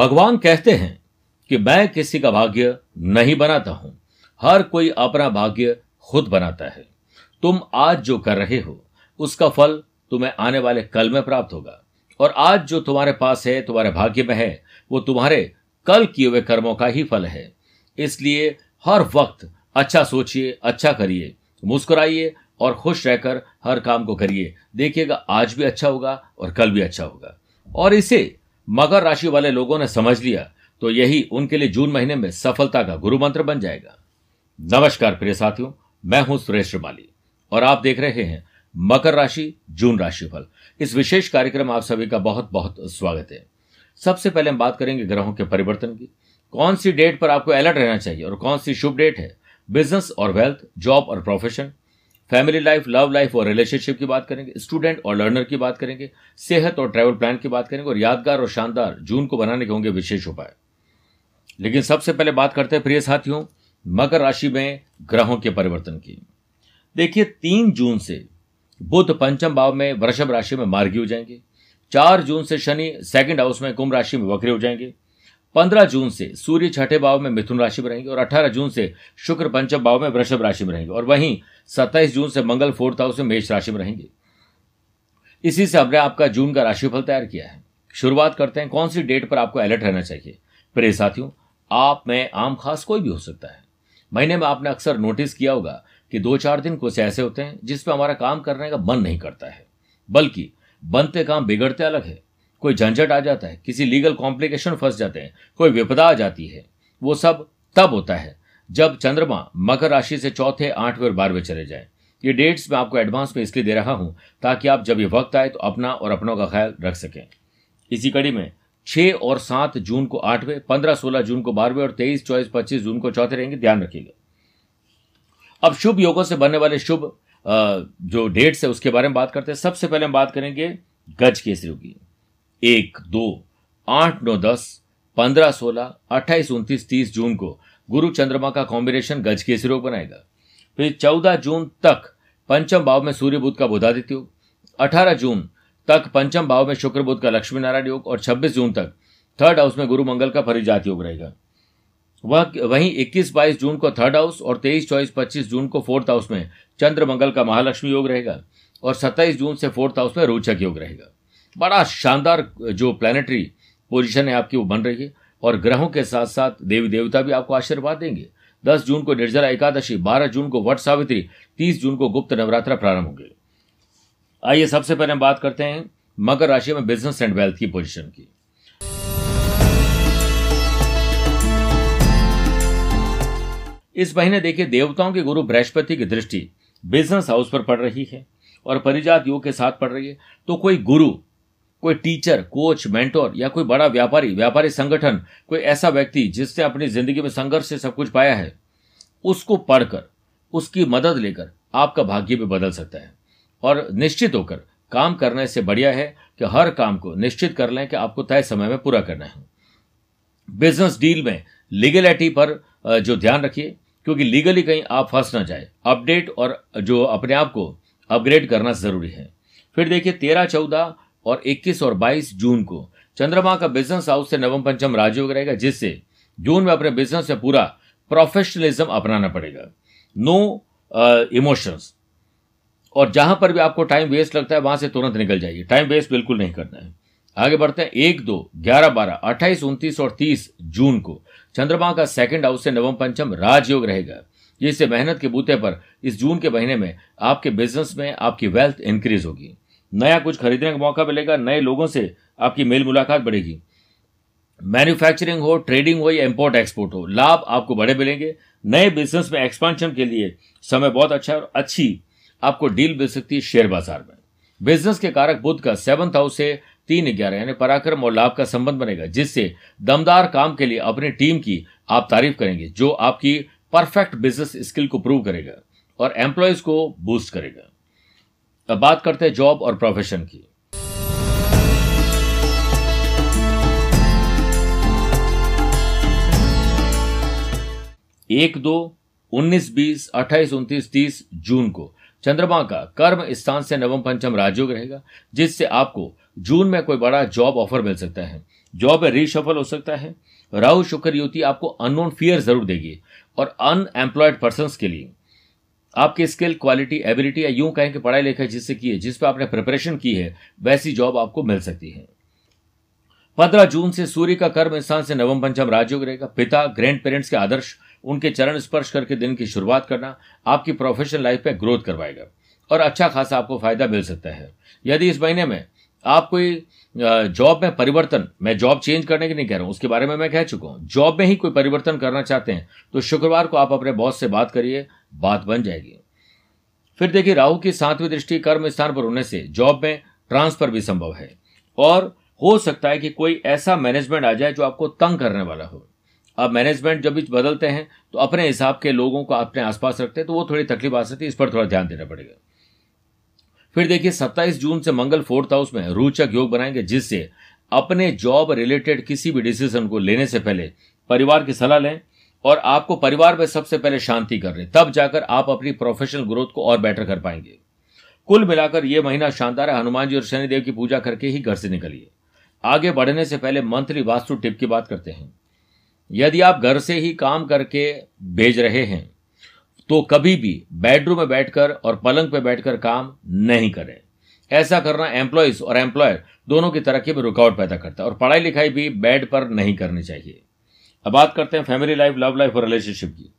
भगवान कहते हैं कि मैं किसी का भाग्य नहीं बनाता हूँ। हर कोई अपना भाग्य खुद बनाता है। तुम आज जो कर रहे हो, उसका फल तुम्हें आने वाले कल में प्राप्त होगा। और आज जो तुम्हारे पास है, तुम्हारे भाग्य में है, वो तुम्हारे कल किए हुए कर्मों का ही फल है। इसलिए हर वक्त अच्छा सोचिए अच्छा करिए, मुस्कुराइए और खुश रहकर हर काम को करिए। देखिएगा, आज भी अच्छा होगा और कल भी अच्छा होगा। और इसे मकर राशि वाले लोगों ने समझ लिया तो यही उनके लिए जून महीने में सफलता का गुरु मंत्र बन जाएगा। नमस्कार प्रिय साथियों, मैं हूँ सुरेश श्रीमाली और आप देख रहे हैं मकर राशि, जून राशि फल इस विशेष कार्यक्रम आप सभी का बहुत बहुत स्वागत है। सबसे पहले हम बात करेंगे ग्रहों के परिवर्तन की। कौन सी डेट पर आपको अलर्ट रहना चाहिए और कौन सी शुभ डेट है? बिज़नेस और वेल्थ, जॉब और profession. Family life love life और रिलेशनशिप की बात करेंगे स्टूडेंट और लर्नर की बात करेंगे, सेहत और ट्रैवल प्लान की बात करेंगे और यादगार और शानदार जून को बनाने के होंगे विशेष उपाय। लेकिन सबसे पहले बात करते हैं प्रिय साथियों, मकर राशि में ग्रहों के परिवर्तन की। देखिए, तीन जून से बुध पंचम भाव में, वृषभ राशि में मार्गी हो जाएँगे। चार जून से शनि सेकंड हाउस में, कुंभ राशि में वक्री हो जाएँगे। पंद्रह जून से सूर्य छठे भाव में मिथुन राशि में रहेंगे और अठारह जून से शुक्र पंचम भाव में वृषभ राशि में रहेंगे और वहीं सत्ताईस जून से मंगल फोर्थ हाउस में मेष राशि में रहेंगे। इसी से हमने आपका जून का राशिफल तैयार किया है। शुरुआत करते हैं, कौन सी डेट पर आपको अलर्ट रहना चाहिए? प्रिय साथियों, आप, में, आम, खास कोई भी हो सकता है। महीने में आपने अक्सर नोटिस किया होगा कि दो चार दिन कुछ ऐसे होते हैं जिसपे हमारा काम करने का मन नहीं करता है, बल्कि बनते काम बिगड़ते अलग है। कोई झंझट आ जाता है, किसी लीगल कॉम्प्लिकेशन फंस जाते हैं, कोई विपदा आ जाती है, वो सब तब होता है जब चंद्रमा मकर राशि से चौथे, आठवें और बारहवें चले जाए। ये डेट्स मैं आपको एडवांस में इसलिए दे रहा हूँ ताकि आप जब ये वक्त आए तो अपना और अपनों का ख्याल रख सकें। इसी कड़ी में छह और सात जून को आठवें, पंद्रह, सोलह जून को बारहवें और तेईस, चौबीस, पच्चीस जून को चौथे रहेंगे, ध्यान रखिएगा। अब शुभ योगों से बनने वाले शुभ जो डेट्स है उसके बारे में बात करते हैं। सबसे पहले हम बात करेंगे गज केसरी की। एक, दो, आठ, नौ, दस, पंद्रह, सोलह, अट्ठाईस, उनतीस, तीस जून को गुरु चंद्रमा का कॉम्बिनेशन गज केसरी योग बनाएगा। फिर चौदह जून तक पंचम भाव में सूर्य बुद्ध का बुधादित्य योग, अठारह जून तक पंचम भाव में शुक्र बुद्ध का लक्ष्मी नारायण योग और छब्बीस जून तक थर्ड हाउस में गुरु मंगल का परिजात योग रहेगा। वह, वहीं 21 22 जून को थर्ड हाउस और 23 चौबीस 25 जून को फोर्थ हाउस में चंद्र मंगल का महालक्ष्मी योग रहेगा और 27 जून से फोर्थ हाउस में रोचक योग रहेगा। बड़ा शानदार, जो प्लानिटरी पोजीशन है आपकी वो बन रही है। और ग्रहों के साथ साथ देवी देवता भी आपको आशीर्वाद देंगे। 10 जून को निर्जला एकादशी 12 जून को वट सावित्री 30 जून को गुप्त नवरात्र प्रारंभ होंगे। आइए सबसे पहले हम बात करते हैं मकर राशि में बिज़नेस एंड वेल्थ की पोजीशन की। इस महीने देखिए, देवताओं के गुरु बृहस्पति की दृष्टि बिज़नेस हाउस पर पड़ रही है और परिजात योग के साथ पड़ रही है। तो कोई गुरु कोई टीचर, कोच, मेंटोर या कोई बड़ा व्यापारी व्यापारी संगठन, कोई ऐसा व्यक्ति जिसने अपनी ज़िंदगी में संघर्ष से सब कुछ पाया है, उसको पढ़कर, उसकी मदद लेकर आपका भाग्य भी बदल सकता है। और निश्चित होकर काम करने से बढ़िया है कि हर काम को निश्चित कर लें कि आपको तय समय में पूरा करना है। बिज़नेस डील में लीगलिटी पर जो ध्यान रखिए, क्योंकि लीगली कहीं आप फंस ना जाए। अपडेट और जो अपने आप को अपग्रेड करना ज़रूरी है। फिर देखिए, तेरह चौदह और इक्कीस और बाईस जून को। चंद्रमा का बिज़नेस हाउस से नवम पंचम राजयोग रहेगा जिससे जून में अपने बिज़नेस से पूरा प्रोफेशनलिज्म अपनाना पड़ेगा। नो इमोशंस और जहाँ पर भी आपको टाइम वेस्ट लगता है, वहाँ से तुरंत निकल जाइए। टाइम वेस्ट बिल्कुल नहीं करना है। आगे बढ़ते हैं। एक, दो, ग्यारह, बारह, अट्ठाईस, उनतीस और तीस जून को चंद्रमा का सेकंड हाउस से नवम पंचम राजयोग रहेगा। जिससे मेहनत के बूते पर इस जून के महीने में आपके बिज़नेस में आपकी वेल्थ इंक्रीज होगी। नया कुछ खरीदने का मौका मिलेगा, नए लोगों से आपकी मेल मुलाकात बढ़ेगी। मैन्युफैक्चरिंग हो, ट्रेडिंग हो या इंपोर्ट एक्सपोर्ट हो, लाभ आपको बड़े मिलेंगे। नए बिज़नेस में एक्सपांशन के लिए समय बहुत अच्छा है और अच्छी आपको डील मिल सकती है शेयर बाज़ार में। बिज़नेस के कारक बुद्ध का सेवंथ हाउस से तीन ग्यारह, यानी पराक्रम और लाभ का संबंध बनेगा, जिससे दमदार काम के लिए अपनी टीम की आप तारीफ़ करेंगे, जो आपकी परफेक्ट बिज़नेस स्किल को प्रूव करेगा और एम्प्लॉयज़ को बूस्ट करेगा। अब बात करते हैं जॉब और प्रोफेशन की। एक दो, उन्नीस, बीस, अट्ठाईस, उन्तीस, तीस जून को। चंद्रमा का कर्म स्थान से नवम पंचम राजयोग रहेगा, जिससे आपको जून में कोई बड़ा जॉब ऑफ़र मिल सकता है। जॉब में रीशफल हो सकता है। राहु, शुक्र युति आपको अननोन फियर ज़रूर देगी और अनएम्प्लॉयड पर्सन के लिए। आपकी स्किल, क्वालिटी, एबिलिटी या यूँ कहें कि पढ़ाई लिखाई जिससे की है, जिस पर आपने प्रिपरेशन की है, वैसी जॉब आपको मिल सकती है। पंद्रह जून से सूर्य का कर्म स्थान से नवम पंचम राजयोग रहेगा। पिता, ग्रैंड पेरेंट्स के आदर्श, उनके चरण स्पर्श करके दिन की शुरुआत करना आपकी प्रोफेशनल लाइफ में ग्रोथ करवाएगा और अच्छा खासा आपको फ़ायदा मिल सकता है। यदि इस महीने में आप कोई जॉब में परिवर्तन। मैं जॉब चेंज करने की नहीं कह रहा हूँ, उसके बारे में मैं कह चुका हूँ। जॉब में ही कोई परिवर्तन करना चाहते हैं तो शुक्रवार को आप अपने बॉस से बात करिए, बात बन जाएगी। फिर देखिए, राहु की सातवीं दृष्टि कर्म स्थान पर होने से जॉब में ट्रांसफ़र भी संभव है। और हो सकता है कि कोई ऐसा मैनेजमेंट आ जाए जो आपको तंग करने वाला हो। अब मैनेजमेंट जब भी बदलते हैं तो अपने हिसाब के लोगों को अपने आसपास रखते हैं तो वो थोड़ी तकलीफ़ आ सकती है, इस पर थोड़ा ध्यान देना पड़ेगा। फिर देखिए 27 जून से मंगल फोर्थ हाउस में रोचक योग बनाएँगे, जिससे अपने जॉब रिलेटेड किसी भी डिसीज़न को लेने से पहले परिवार की सलाह लें और आपको परिवार में सबसे पहले शांति कर रहे तब जाकर आप अपनी प्रोफेशनल ग्रोथ को और बेटर कर पाएँगे। कुल मिलाकर यह महीना शानदार है। हनुमान जी और शनिदेव की पूजा करके ही घर से निकलिए। आगे बढ़ने से पहले मंथली वास्तु टिप की बात करते हैं। यदि आप घर से ही काम करके भेज रहे हैं तो कभी भी बेडरूम में बैठकर और पलंग पर बैठकर काम नहीं करें। ऐसा करना एम्प्लॉयज़ और एम्प्लॉयर दोनों की तरक्की में रुकावट पैदा करता है और पढ़ाई लिखाई भी बेड पर नहीं करनी चाहिए। अब बात करते हैं फैमिली लाइफ लव लाइफ और रिलेशनशिप की।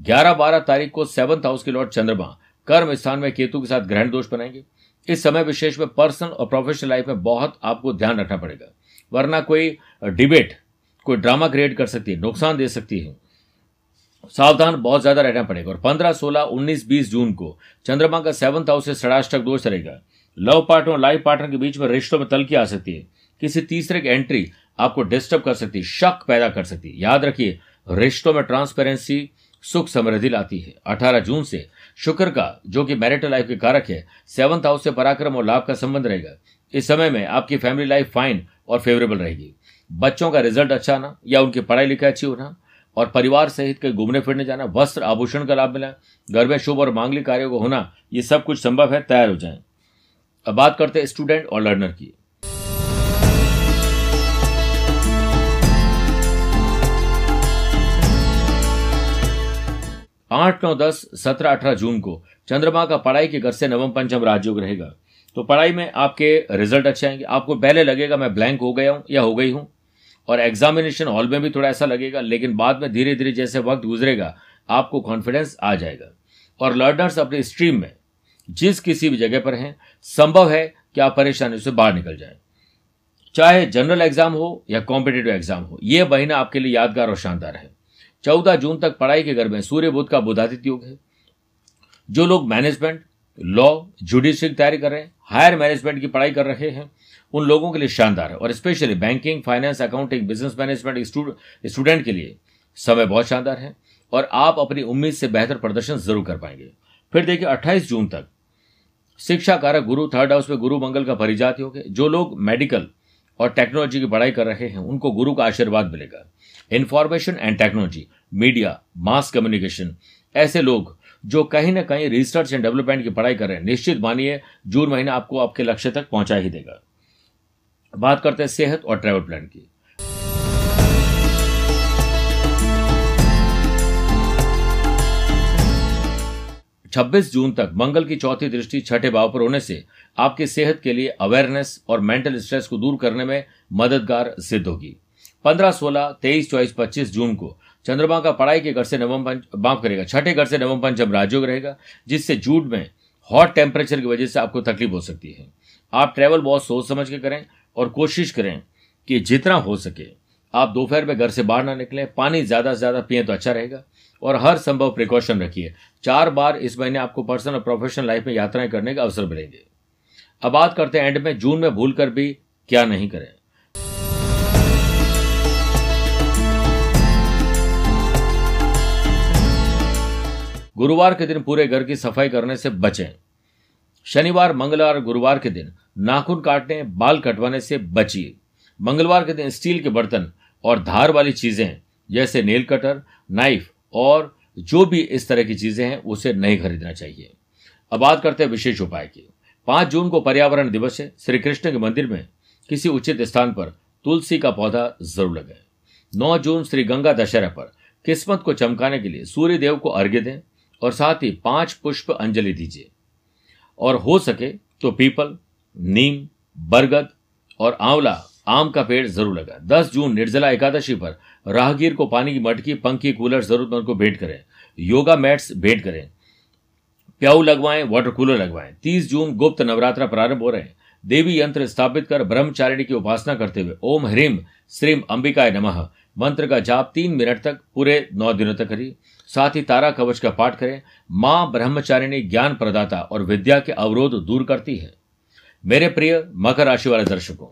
ग्यारह बारह तारीख को सेवंथ हाउस के लॉर्ड चंद्रमा कर्म स्थान में केतु के साथ ग्रहण दोष बनाएँगे। इस समय विशेष में पर्सनल और प्रोफेशनल लाइफ में बहुत आपको ध्यान रखना पड़ेगा। वरना कोई डिबेट, कोई ड्रामा क्रिएट कर सकती है, नुकसान दे सकती है। सावधान बहुत ज़्यादा रहना पड़ेगा। और पंद्रह, सोलह, उन्नीस, बीस जून को चंद्रमा का सेवंथ हाउस से षडाष्टक दोष रहेगा। लव पार्टनर और लाइफ पार्टनर के बीच में रिश्तों में तलकी आ सकती है। किसी तीसरे की एंट्री आपको डिस्टर्ब कर सकती है, शक पैदा कर सकती है। याद रखिए, रिश्तों में ट्रांसपेरेंसी सुख समृद्धि लाती है। 18 जून से शुक्र का, जो कि मैरिटल लाइफ के कारक है, सेवंथ हाउस से पराक्रम और लाभ का संबंध रहेगा। इस समय में आपकी फैमिली लाइफ फाइन और फेवरेबल रहेगी। बच्चों का रिज़ल्ट अच्छा आना या उनकी पढ़ाई लिखाई अच्छी होना और परिवार सहित कहीं घूमने फिरने जाना, वस्त्र आभूषण का लाभ मिला, घर में शुभ और मांगलिक कार्यों को होना, ये सब कुछ संभव है, तैयार हो जाए। अब बात करते हैं स्टूडेंट और लर्नर की। आठ, नौ, दस, सत्रह, अठारह जून को चंद्रमा का पढ़ाई के घर से नवम पंचम राजयोग रहेगा। तो पढ़ाई में आपके रिज़ल्ट अच्छे आएँगे। आपको पहले लगेगा मैं ब्लैंक हो गया हूँ या हो गई हूँ। और एग्जामिनेशन हॉल में भी थोड़ा ऐसा लगेगा, लेकिन बाद में धीरे धीरे जैसे वक्त गुजरेगा, आपको कॉन्फिडेंस आ जाएगा। और लर्नर्स अपनी स्ट्रीम में, जिस किसी भी जगह पर हैं, संभव है कि आप परेशानी से बाहर निकल जाए। चाहे जनरल एग्ज़ाम हो या कॉम्पिटेटिव एग्ज़ाम हो यह महीना आपके लिए यादगार और शानदार है। चौदह जून तक पढ़ाई के घर में सूर्य बुद्ध का बुधादित्य योग है। जो लोग मैनेजमेंट लॉ जुडिशियल की तैयारी कर रहे हैं, हायर मैनेजमेंट की पढ़ाई कर रहे हैं, उन लोगों के लिए शानदार है। और specially banking, finance, accounting, business management student के लिए समय बहुत शानदार है और आप अपनी उम्मीद से बेहतर प्रदर्शन ज़रूर कर पाएँगे। फिर देखिए 28 जून तक शिक्षा कारक गुरु, थर्ड हाउस में गुरु मंगल का परिजात योग है जो लोग मेडिकल और टेक्नोलॉजी की पढ़ाई कर रहे हैं, उनको गुरु का आशीर्वाद मिलेगा। Information and technology, media, mass communication, ऐसे लोग जो कहीं ना कहीं रिसर्च एंड डेवलपमेंट की पढ़ाई कर रहे हैं। निश्चित मानिए जून महीना आपको आपके लक्ष्य तक पहुँचा ही देगा। बात करते हैं सेहत और ट्रैवल प्लान की। 26 जून तक मंगल की चौथी दृष्टि छठे भाव पर होने से आपकी सेहत के लिए अवेयरनेस और मेंटल स्ट्रेस को दूर करने में मददगार सिद्ध होगी। 15, 16, 23, 24, 25 जून को चंद्रमा का पढ़ाई के घर से नवम पंच, माफ़ करेगा छठे घर से नवम पंचम राजयोग रहेगा, जिससे जूट में हॉट टेम्परेचर की वजह से आपको तकलीफ़ हो सकती है। आप ट्रेवल बहुत सोच समझ के करें और कोशिश करें कि जितना हो सके आप दोपहर में घर से बाहर ना निकलें, पानी ज़्यादा से ज़्यादा पिए तो अच्छा रहेगा। और हर संभव प्रिकॉशन रखिए। चार बार इस महीने आपको पर्सनल और प्रोफेशनल लाइफ में यात्राएँ करने का अवसर मिलेंगे। अब बात करते हैं एंड में, जून में भूल कर भी क्या नहीं करें। गुरुवार के दिन पूरे घर की सफ़ाई करने से बचें। शनिवार, मंगलवार, गुरुवार के दिन नाखून काटने, बाल कटवाने से बचिए। मंगलवार के दिन स्टील के बर्तन और धार वाली चीज़ें, जैसे नेल कटर, नाइफ और जो भी इस तरह की चीज़ें हैं, उसे नहीं खरीदना चाहिए। अब बात करते हैं विशेष उपाय की। पाँच जून को पर्यावरण दिवस है। श्री कृष्ण के मंदिर में किसी उचित स्थान पर तुलसी का पौधा ज़रूर लगाए। नौ जून श्री गंगा दशहरा पर किस्मत को चमकाने के लिए सूर्य देव को अर्घ्य दें। और साथ ही पाँच पुष्प अंजलि दीजिए। और हो सके तो पीपल, नीम, बरगद और आंवला, आम का पेड़ ज़रूर लगा। दस जून, निर्जला एकादशी पर राहगीर को पानी की मटकी, पंखी, कूलर, जरूरतमंद को भेंट करें। योगा मैट्स भेंट करें। प्याऊ लगवाएँ, वाटर कूलर लगवाएँ। तीस जून, गुप्त नवरात्र प्रारंभ हो रहे हैं। देवी यंत्र स्थापित कर ब्रह्मचारिणी की उपासना करते हुए ओम ह्रीम श्रीम अंबिकाय नमः। मंत्र का जाप तीन मिनट तक, पूरे नौ दिनों तक करिए। साथ ही तारा कवच का पाठ करें। माँ ब्रह्मचारिणी ज्ञान प्रदाता और विद्या के अवरोध दूर करती है। मेरे प्रिय मकर राशि वाले दर्शकों,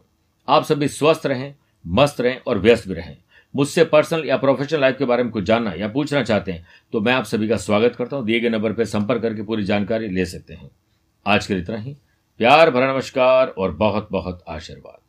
आप सभी स्वस्थ रहें, मस्त रहें और व्यस्त भी रहें। मुझसे पर्सनल या प्रोफेशनल लाइफ के बारे में कुछ जानना या पूछना चाहते हैं तो मैं आप सभी का स्वागत करता हूँ। दिए गए नंबर पर संपर्क करके पूरी जानकारी ले सकते हैं। आज के लिए इतना ही। प्यार, भरा नमस्कार और बहुत बहुत आशीर्वाद।